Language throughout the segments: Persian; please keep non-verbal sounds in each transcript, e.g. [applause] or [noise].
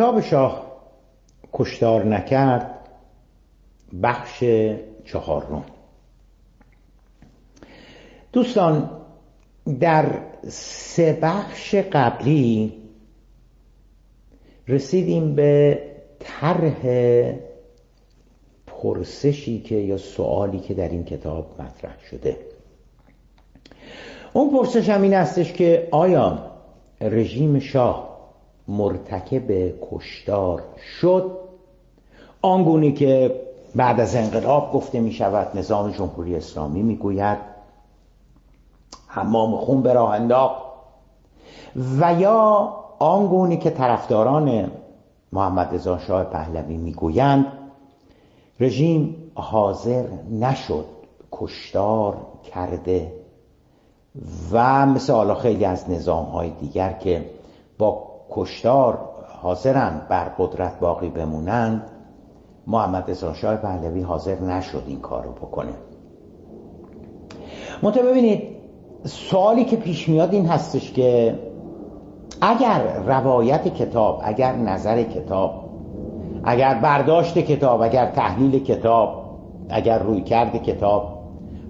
کتاب شاه کشتار نکرد بخش چهارم. دوستان در سه بخش قبلی رسیدیم به طرح پرسشی که یا سوالی که در این کتاب مطرح شده. اون پرسش هم این هستش که آیا رژیم شاه مرتکب کشتار شد. آنگونی که بعد از انقلاب گفته می شود نظام جمهوری اسلامی می گوید حمام خون به راه انداخت. و یا آنگونی که طرفداران محمد رضا شاه پهلوی می‌گویند رژیم حاضر نشد کشتار کرده. و مثل حالا خیلی از نظام های دیگر که با کشتار حاضرن بر قدرت باقی بمونند محمد رضا شاه پهلوی حاضر نشد این کار رو بکنه. منتها ببینید سوالی که پیش میاد این هستش که اگر روایت کتاب اگر نظر کتاب اگر برداشت کتاب اگر تحلیل کتاب اگر روی کرد کتاب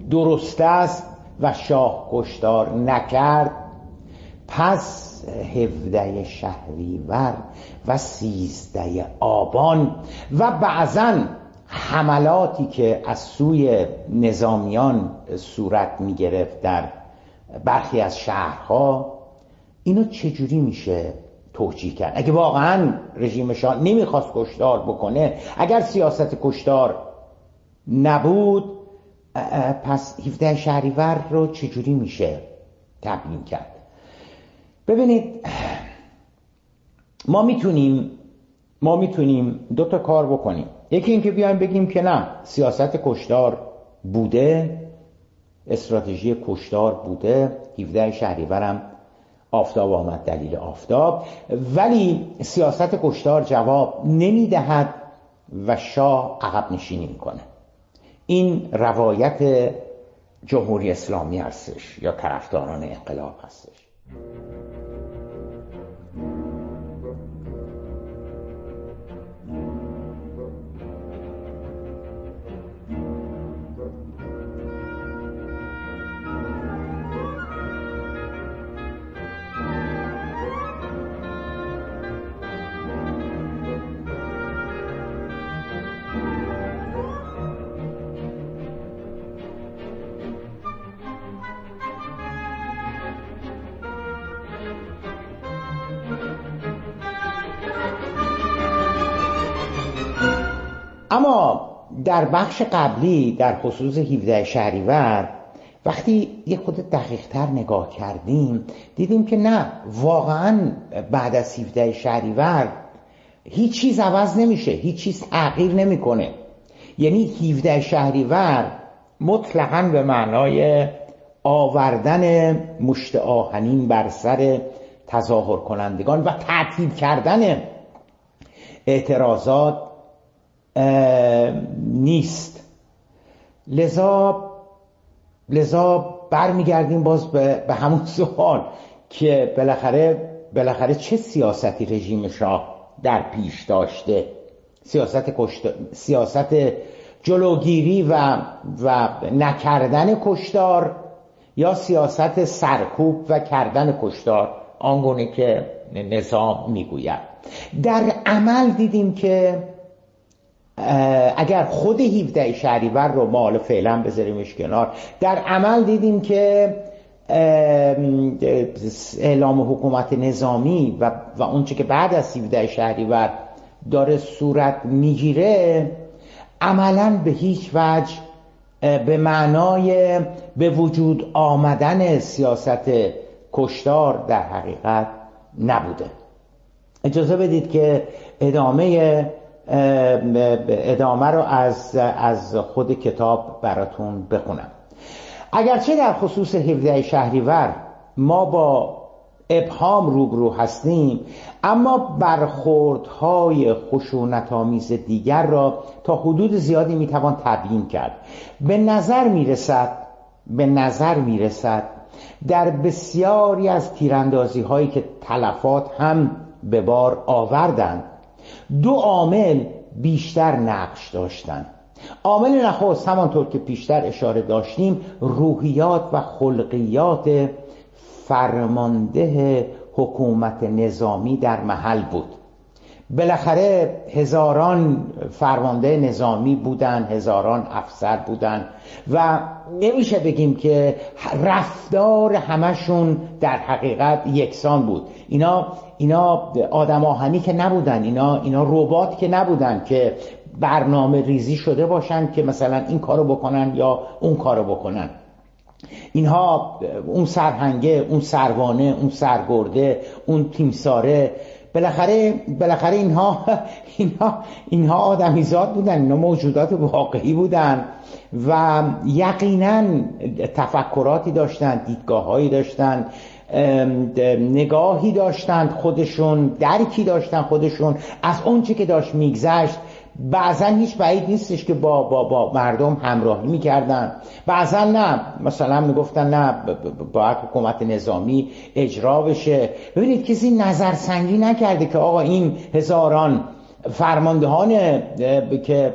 درست است و شاه کشتار نکرد پس هفده شهریور و سیزده آبان و بعضا حملاتی که از سوی نظامیان صورت می گرفت در برخی از شهرها اینو چجوری میشه توجیه کرد؟ اگه واقعا رژیم شاه نمی‌خواست کشتار بکنه اگر سیاست کشتار نبود پس 17 شهریور رو چجوری میشه تبیین کرد؟ ببینید ما می‌تونیم ما می‌تونیم دو تا کار بکنیم. یکی اینکه بیایم بگیم که نه سیاست کشتار بوده استراتژی کشتار بوده 17 شهریورم آفتاب آمد دلیل آفتاب. ولی سیاست کشتار جواب نمی‌دهد و شاه عقب نشینی می‌کنه. این روایت جمهوری اسلامی هستش یا طرفداران انقلاب هستش. Thank you. اما در بخش قبلی در خصوص 17 شهریور وقتی یه خود دقیقتر نگاه کردیم دیدیم که نه واقعا بعد از 17 شهریور هیچ چیز عوض نمیشه هیچ چیز تغییر نمی‌کنه. یعنی 17 شهریور مطلقا به معنای آوردن مشت آهنین بر سر تظاهر کنندگان و تعطیل کردن اعتراضات نیست. لذا لذا برمیگردیم باز به, به همون سوال که بالاخره بالاخره چه سیاستی رژیم شاه در پیش داشته؟ سیاست کشت... سیاست جلوگیری و و نکردن کشتار یا سیاست سرکوب و کردن کشتار؟ آنگونه که نظام می‌گوید. در عمل دیدیم که اگر خود 17 شهریور رو ما حالا فعلا بذاریمش کنار. در عمل دیدیم که اعلام حکومت نظامی و, و اونچه که بعد از 17 شهریور داره صورت می‌گیره عملا به هیچ وجه به معنای به وجود آمدن سیاست کشتار در حقیقت نبوده. اجازه بدید که ادامه ادامه رو از, از خود کتاب براتون بخونم. اگرچه در خصوص 17 شهریور ما با ابهام روبرو هستیم اما برخوردهای خشونت آمیز دیگر را تا حدود زیادی می‌توان تبیین کرد. به نظر می‌رسد به نظر می‌رسد در بسیاری از تیراندازی هایی که تلفات هم به بار آوردند دو عامل بیشتر نقش داشتن. عامل نخست همانطور که پیشتر اشاره داشتیم روحیات و خلقیات فرمانده حکومت نظامی در محل بود. بالاخره هزاران فرمانده نظامی بودن هزاران افسر بودن و نمیشه بگیم که رفتار همشون در حقیقت یکسان بود. اینا اینا آدم آهنی که نبودن اینا اینا ربات که نبودن که برنامه ریزی شده باشن که مثلا این کارو بکنن یا اون کارو بکنن. اینها اون سرهنگه اون سروانه اون سرگرده اون تیمساره بالاخره بالاخره اینها [laughs] اینها اینها آدمیزاد بودن اینا موجودات واقعی بودن و یقینا تفکراتی داشتن دیدگاههایی داشتن. نگاهی داشتند خودشون درکی داشتن خودشون. از اونچه که داشت میگذشت بعضا هیچ بعید نیستش که با, با, با مردم همراهی می‌کردن. بعضا نه مثلا می‌گفتن نه باید حکومت نظامی اجرا بشه. ببینید کسی نظرسنجی نکرده که آقا این هزاران فرماندهان که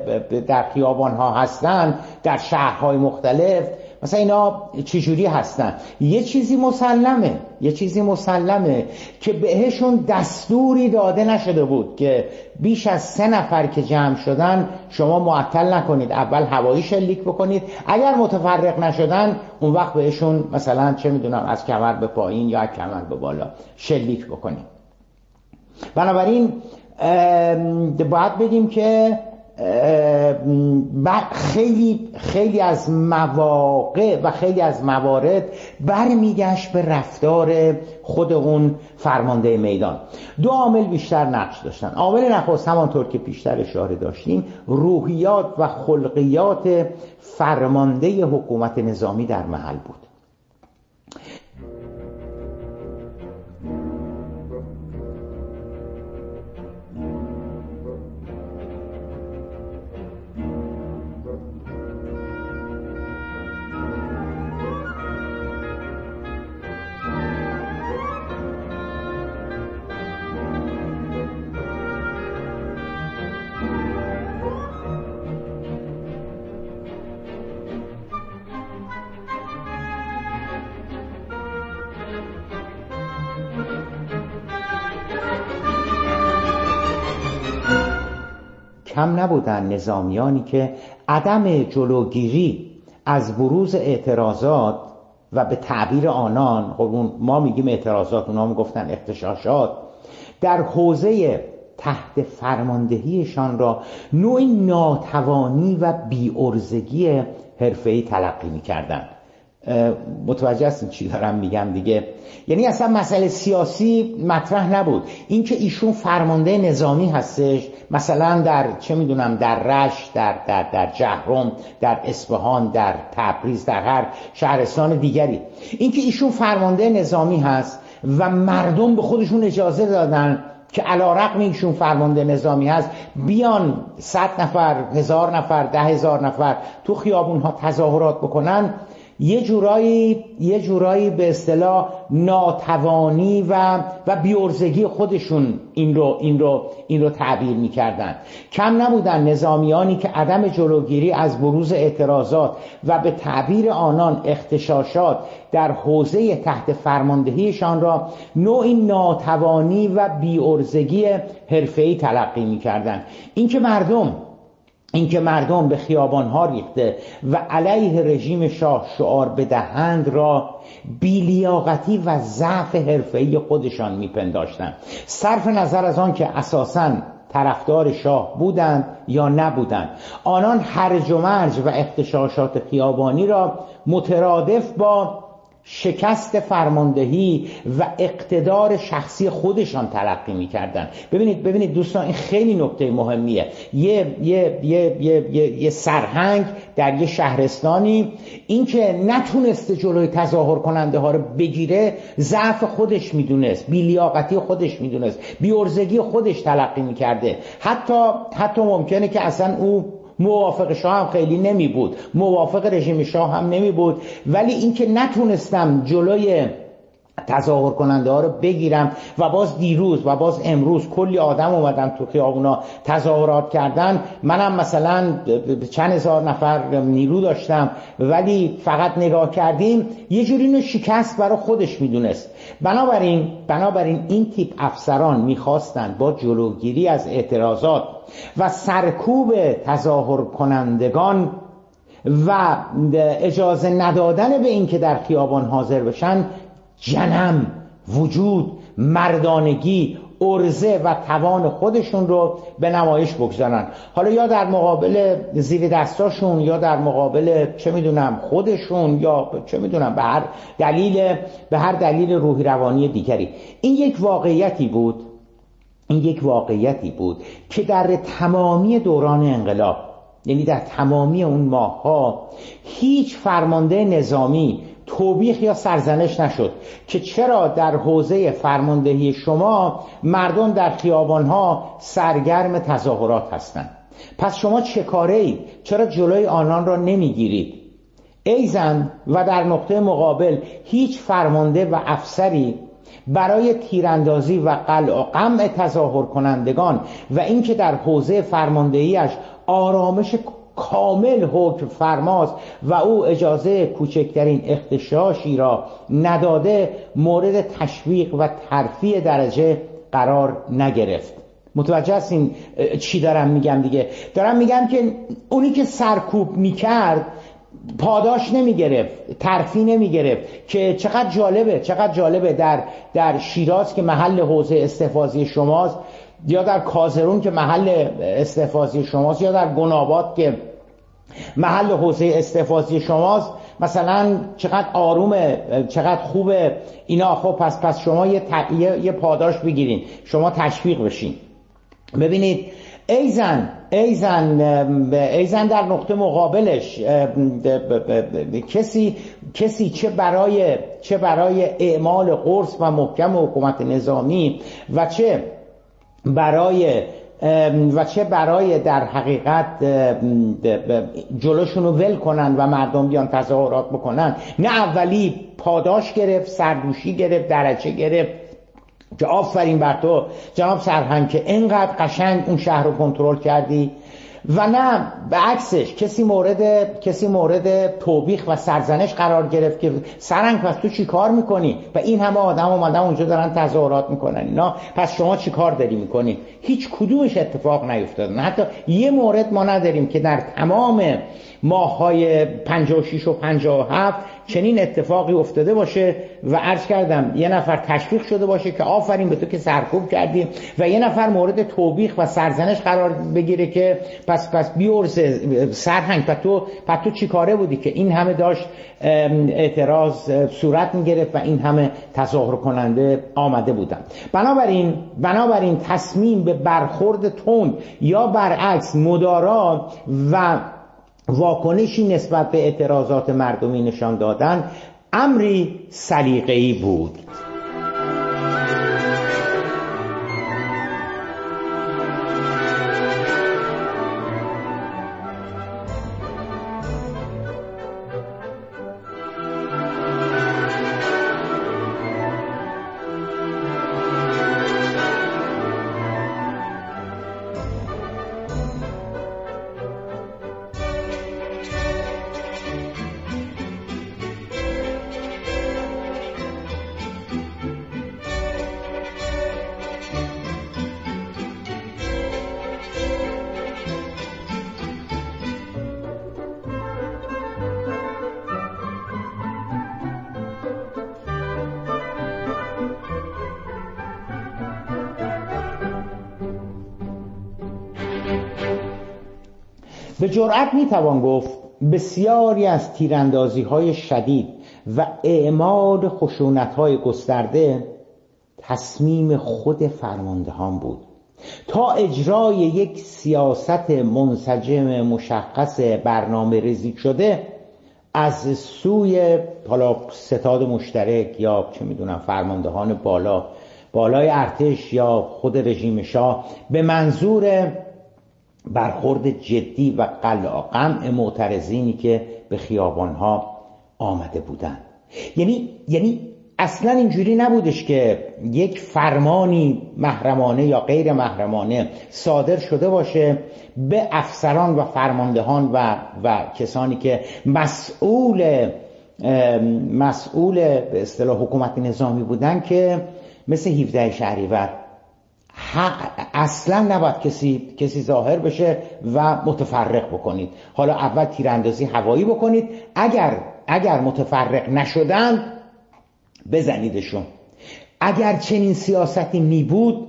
در خیابان ها هستن در شهرهای مختلف مثلا اینا چجوری هستن؟ یه چیزی مسلمه یه چیزی مسلمه که بهشون دستوری داده نشده بود که بیش از سه نفر که جمع شدن شما معطل نکنید اول هوایی شلیک بکنید اگر متفرق نشدن اون وقت بهشون مثلا چه می‌دونم از کمر به پایین یا کمر به بالا شلیک بکنید. بنابراین باید بگیم که خیلی خیلی از مواقع و خیلی از موارد برمیگشت به رفتار خود اون فرمانده میدان. دو عامل بیشتر نقش داشتن. عامل نخست همانطور که بیشتر اشاره داشتیم روحیات و خلقیات فرمانده حکومت نظامی در محل بود. کم نبودن نظامیانی که عدم جلوگیری از بروز اعتراضات و به تعبیر آنان خب ما میگیم اعتراضات اونا می‌گفتن اختشاشات در حوزه تحت فرماندهیشان را نوعی ناتوانی و بیارزگی حرفه‌ای تلقی می‌کردند متوجه هستین چی دارم میگم دیگه؟ یعنی اصلا مسئله سیاسی مطرح نبود. اینکه ایشون فرمانده نظامی هستش مثلا در چه می‌دونم در رش در در در جهرم در اصفهان در تبریز در هر شهرستان دیگری. اینکه ایشون فرمانده نظامی هست و مردم به خودشون اجازه دادن که علا رقم ایشون فرمانده نظامی هست بیان صد نفر هزار نفر ده هزار نفر تو خیابون ها تظاهرات بکنن یه جورایی یه جورایی به اصطلاح ناتوانی و و بیورزگی خودشون این رو این رو این رو تعبیر می‌کردن. کم نبودن نظامیانی که عدم جلوگیری از بروز اعتراضات و به تعبیر آنان اختشاشات در حوزه تحت فرماندهیشان را نوعی ناتوانی و بیورزگی حرفه‌ای تلقی می‌کردند اینکه مردم اینکه مردم به خیابانها ریخته و علیه رژیم شاه شعار بدهند را بیلیاقتی و ضعف حرفه‌ای خودشان میپنداشتند. صرف نظر از آن که اساساً طرفدار شاه بودند یا نبودند. آنان هرج و مرج و اختشاشات خیابانی را مترادف با شکست فرماندهی و اقتدار شخصی خودشان تلقی می‌کردن ببینید ببینید دوستان این خیلی نکته مهمیه. یه یه یه یه, یه،, یه سرهنگ در یه شهرستانی اینکه نتونسته جلوی تظاهر کننده ها رو بگیره ضعف خودش می‌دونست بیلیاقتی خودش می‌دونست بیورزگی خودش تلقی می‌کرده. حتی حتی ممکنه که اصلا او موافق شاه هم خیلی نمی بود موافق رژیم شاه هم نمی بود ولی اینکه نتونستم جلوی تظاهر کننده ها رو بگیرم و باز دیروز و باز امروز کلی آدم اومدن تو خیابونا تظاهرات کردن. منم مثلا چند هزار نفر نیرو داشتم ولی فقط نگاه کردیم یه جوری اینو شکست برای خودش می‌دونست. بنابراین بنابراین این تیپ افسران می‌خواستند با جلوگیری از اعتراضات و سرکوب تظاهر کنندگان و اجازه ندادن به اینکه در خیابان حاضر بشن جنم وجود مردانگی ارزه و توان خودشون رو به نمایش بگذارن. حالا یا در مقابل زیر دستاشون یا در مقابل چه می‌دونم خودشون یا چه می‌دونم به هر دلیل به هر دلیل روحی روانی دیگری. این یک واقعیتی بود. این یک واقعیتی بود که در تمامی دوران انقلاب یعنی در تمامی اون ماهها هیچ فرمانده نظامی توبیخ یا سرزنش نشد که چرا در حوزه فرماندهی شما مردم در خیابانها سرگرم تظاهرات هستند پس شما چه کاره اید؟ چرا جلوی آنان را نمی‌گیرید ایزن و در نقطه مقابل هیچ فرمانده و افسری برای تیراندازی و قلع و قمع تظاهر کنندگان و اینکه در حوزه فرماندهیش آرامش کامل حکم فرماست و او اجازه کوچکترین اختشاشی را نداده مورد تشویق و ترفیع درجه قرار نگرفت. متوجه هستین چی دارم میگم دیگه؟ دارم میگم که اونی که سرکوب می‌کرد پاداش نمی‌گرفت ترفی نمی‌گرفت که چقدر جالبه چقدر جالبه در در شیراز که محل حوزه استفاضی شماست یا در کازرون که محل استحفاظی شماست یا در گناباد که محل حوزه استحفاظی شماست. مثلا چقدر آرومه چقدر خوبه اینا. خب پس پس شما یه, یه پاداش بگیرین. شما تشویق بشین. ببینید ایزن ایزن ایزن در نقطه مقابلش کسی کسی چه برای چه برای اعمال قرص و محکم حکومت نظامی و چه برای و چه برای در حقیقت جلوشون رو ول کنن و مردم بیان تظاهرات بکنن. نه اولی پاداش گرفت سردوشی گرفت درجه گرفت. که آفرین بر تو. جناب سرهنگ که اینقدر قشنگ اون شهر رو کنترل کردی. و نه به عکسش کسی مورد کسی مورد توبیخ و سرزنش قرار گرفت که سرنگ پس تو چی کار می‌کنی؟ و این همه آدم اومدن اونجا دارن تظاهرات می‌کنن. اینا پس شما چی کار داری می‌کنی؟ هیچ کدومش اتفاق نیفتاد. حتی یه مورد ما نداریم که در تمام ماهای 56 و 57 چنین اتفاقی افتاده باشه و عرض کردم یه نفر تشویق شده باشه که آفرین به تو که سرکوب کردیم و یه نفر مورد توبیخ و سرزنش قرار بگیره که پس پس بیورز سرهنگ. پس تو پس تو چی کاره بودی که این همه داشت اعتراض صورت می‌گرفت و این همه تظاهر کننده آمده بودن. بنابراین بنابراین تصمیم به برخورد تون یا برعکس مدارا و واکنشی نسبت به اعتراضات مردمی نشان دادن امری سلیقه‌ای بود. به جرأت می‌توان گفت بسیاری از تیراندازی های شدید و اعمال خشونت های گسترده تصمیم خود فرماندهان بود. تا اجرای یک سیاست منسجم مشخص برنامه ریزی شده از سوی حالا ستاد مشترک یا چه می‌دونم فرماندهان بالا بالای ارتش یا خود رژیم شاه به منظور برخورد جدی و قلع قمع معترضینی که به خیابانها آمده بودند. یعنی یعنی اصلا اینجوری نبودش که یک فرمانی محرمانه یا غیر محرمانه صادر شده باشه به افسران و فرماندهان و, و کسانی که مسئول مسئول به اصطلاح حکومت نظامی بودن که مثل 17 شهریور اصلا نباید کسی کسی ظاهر بشه و متفرق بکنید. حالا اول تیراندازی هوایی بکنید. اگر اگر متفرق نشدند بزنیدشون. اگر چنین سیاستی می بود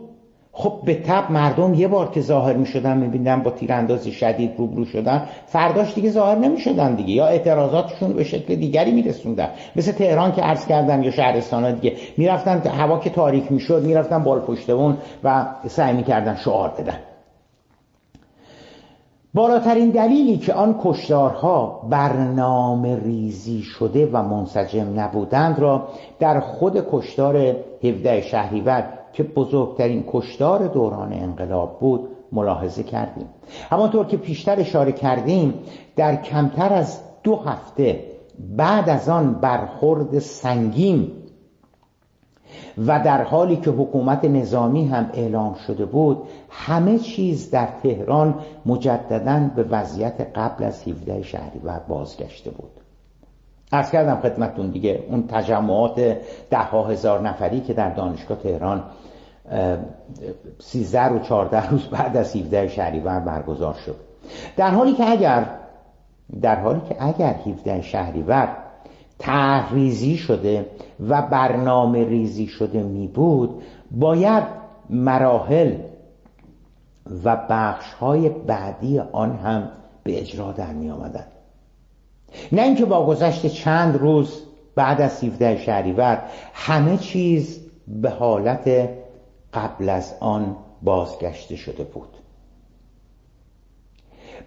خب به تب مردم یه بار که ظاهر می شدن با تیراندازی شدید روبرو شدن فرداش دیگه ظاهر نمی شدن دیگه یا اعتراضاتشون به شکل دیگری می رسوندن مثل تهران که عرض کردم یا شهرستان ها دیگه می رفتن هوا که تاریک می شد می بال پشتون و سعی می کردن شعار بدن. بالاترین دلیلی که آن کشدارها برنامه ریزی شده و منسجم نبودند را در خود کشدار 17 شهریور که بزرگترین کشدار دوران انقلاب بود ملاحظه کردیم. همانطور که پیشتر اشاره کردیم در کمتر از دو هفته بعد از آن برخورد سنگین و در حالی که حکومت نظامی هم اعلام شده بود همه چیز در تهران مجددا به وضعیت قبل از 17 شهریور بازگشته بود. ارز کردم خدمتون دیگه اون تجمعات ده هزار نفری که در دانشگاه تهران سیزده و چارده روز بعد از 17 شهریور برگزار شد در حالی که اگر در حالی که اگر 17 شهریور تحریزی شده و برنامه ریزی شده می بود باید مراحل و بخش های بعدی آن هم به اجرا در می آمدن. نه اینکه با گذشت چند روز بعد از 17 شهریور همه چیز به حالت قبل از آن بازگشته شده بود.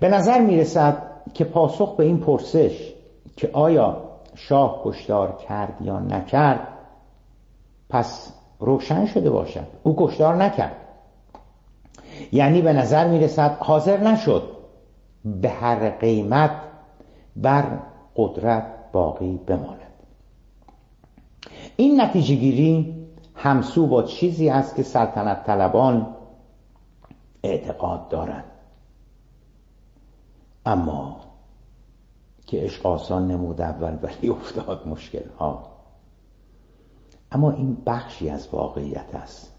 به نظر می رسد که پاسخ به این پرسش که آیا شاه کشدار کرد یا نکرد پس روشن شده باشد. او کشدار نکرد. یعنی به نظر می رسد حاضر نشد به هر قیمت بر قدرت باقی بماند. این نتیجه گیری همسو با چیزی است که سلطنت طلبان اعتقاد دارند. اما که عشق آسان نمود اول ولی افتاد مشکل ها اما این بخشی از واقعیت است.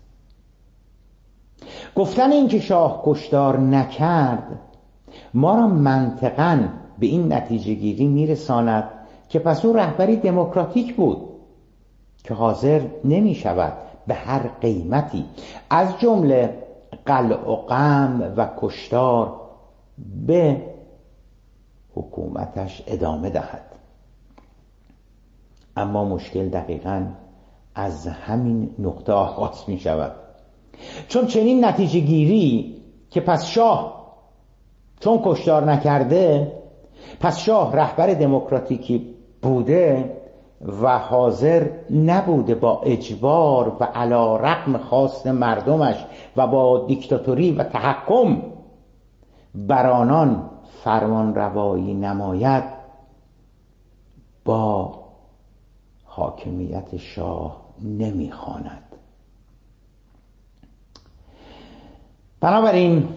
گفتن اینکه شاه کشدار نکرد ما را منطقا به این نتیجه گیری میرساند که پس او رهبری دموکراتیک بود. که حاضر نمی شود به هر قیمتی. از جمله قلع و غم و کشتار به حکومتش ادامه دهد. اما مشکل دقیقا از همین نقطه آغاز می شود چون چنین نتیجه گیری که پس شاه چون کشتار نکرده پس شاه رهبر دموکراتیکی بوده و حاضر نبوده با اجبار و علا رقم خواست مردمش و با دیکتاتوری و تحکم بر آنان فرمان روایی نماید با حاکمیت شاه نمی‌خواند. بنابراین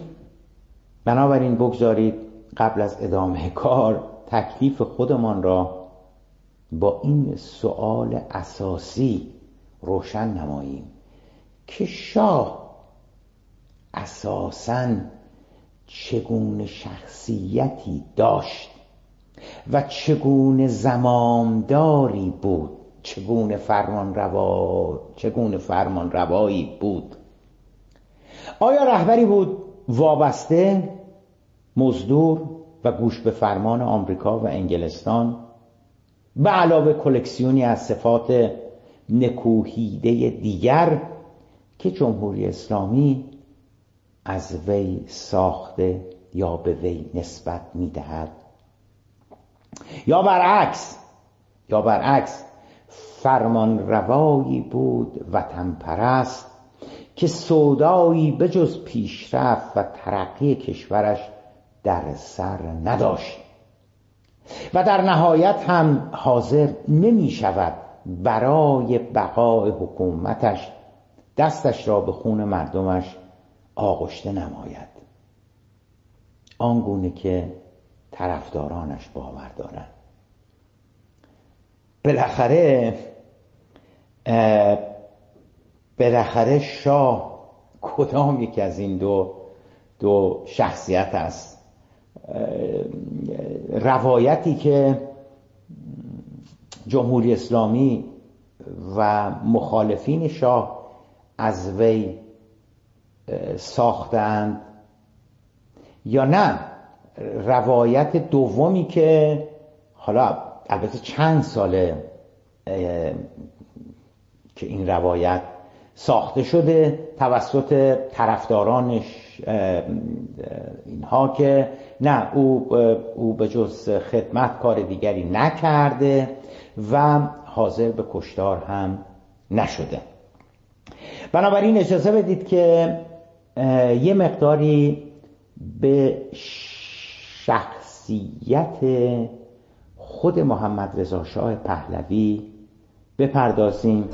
بنابراین بگذارید قبل از ادامه کار تکلیف خودمان را با این سؤال اساسی روشن نماییم که شاه اساساً چگونه شخصیتی داشت و چگونه زمامداری بود چگونه فرمان روا چگونه فرمان روایی بود. آیا رهبری بود وابسته مزدور و گوش به فرمان آمریکا و انگلستان؟ به علاوه کلکسیونی از صفات نکوهیده دیگر که جمهوری اسلامی از وی ساخته یا به وی نسبت می‌دهد. یا برعکس یا برعکس فرمان روایی بود وطن پرست که سودایی به جز پیشرفت و ترقی کشورش در سر نداشت. و در نهایت هم حاضر نمی شود برای بقای حکومتش دستش را به خون مردمش آغشته نماید. آنگونه که طرفدارانش باور دارند. بالاخره بالاخره شاه کدام یکی از این دو دو شخصیت است؟ روایتی که جمهوری اسلامی و مخالفین شاه از وی ساختند یا نه. روایت دومی که حالا البته چند ساله که این روایت ساخته شده توسط طرفدارانش اینها که نه او, او به جز خدمت کار دیگری نکرده و حاضر به کشتار هم نشده. بنابراین اجازه بدید که یه مقداری به شخصیت خود محمد رضا شاه پهلوی بپردازیم.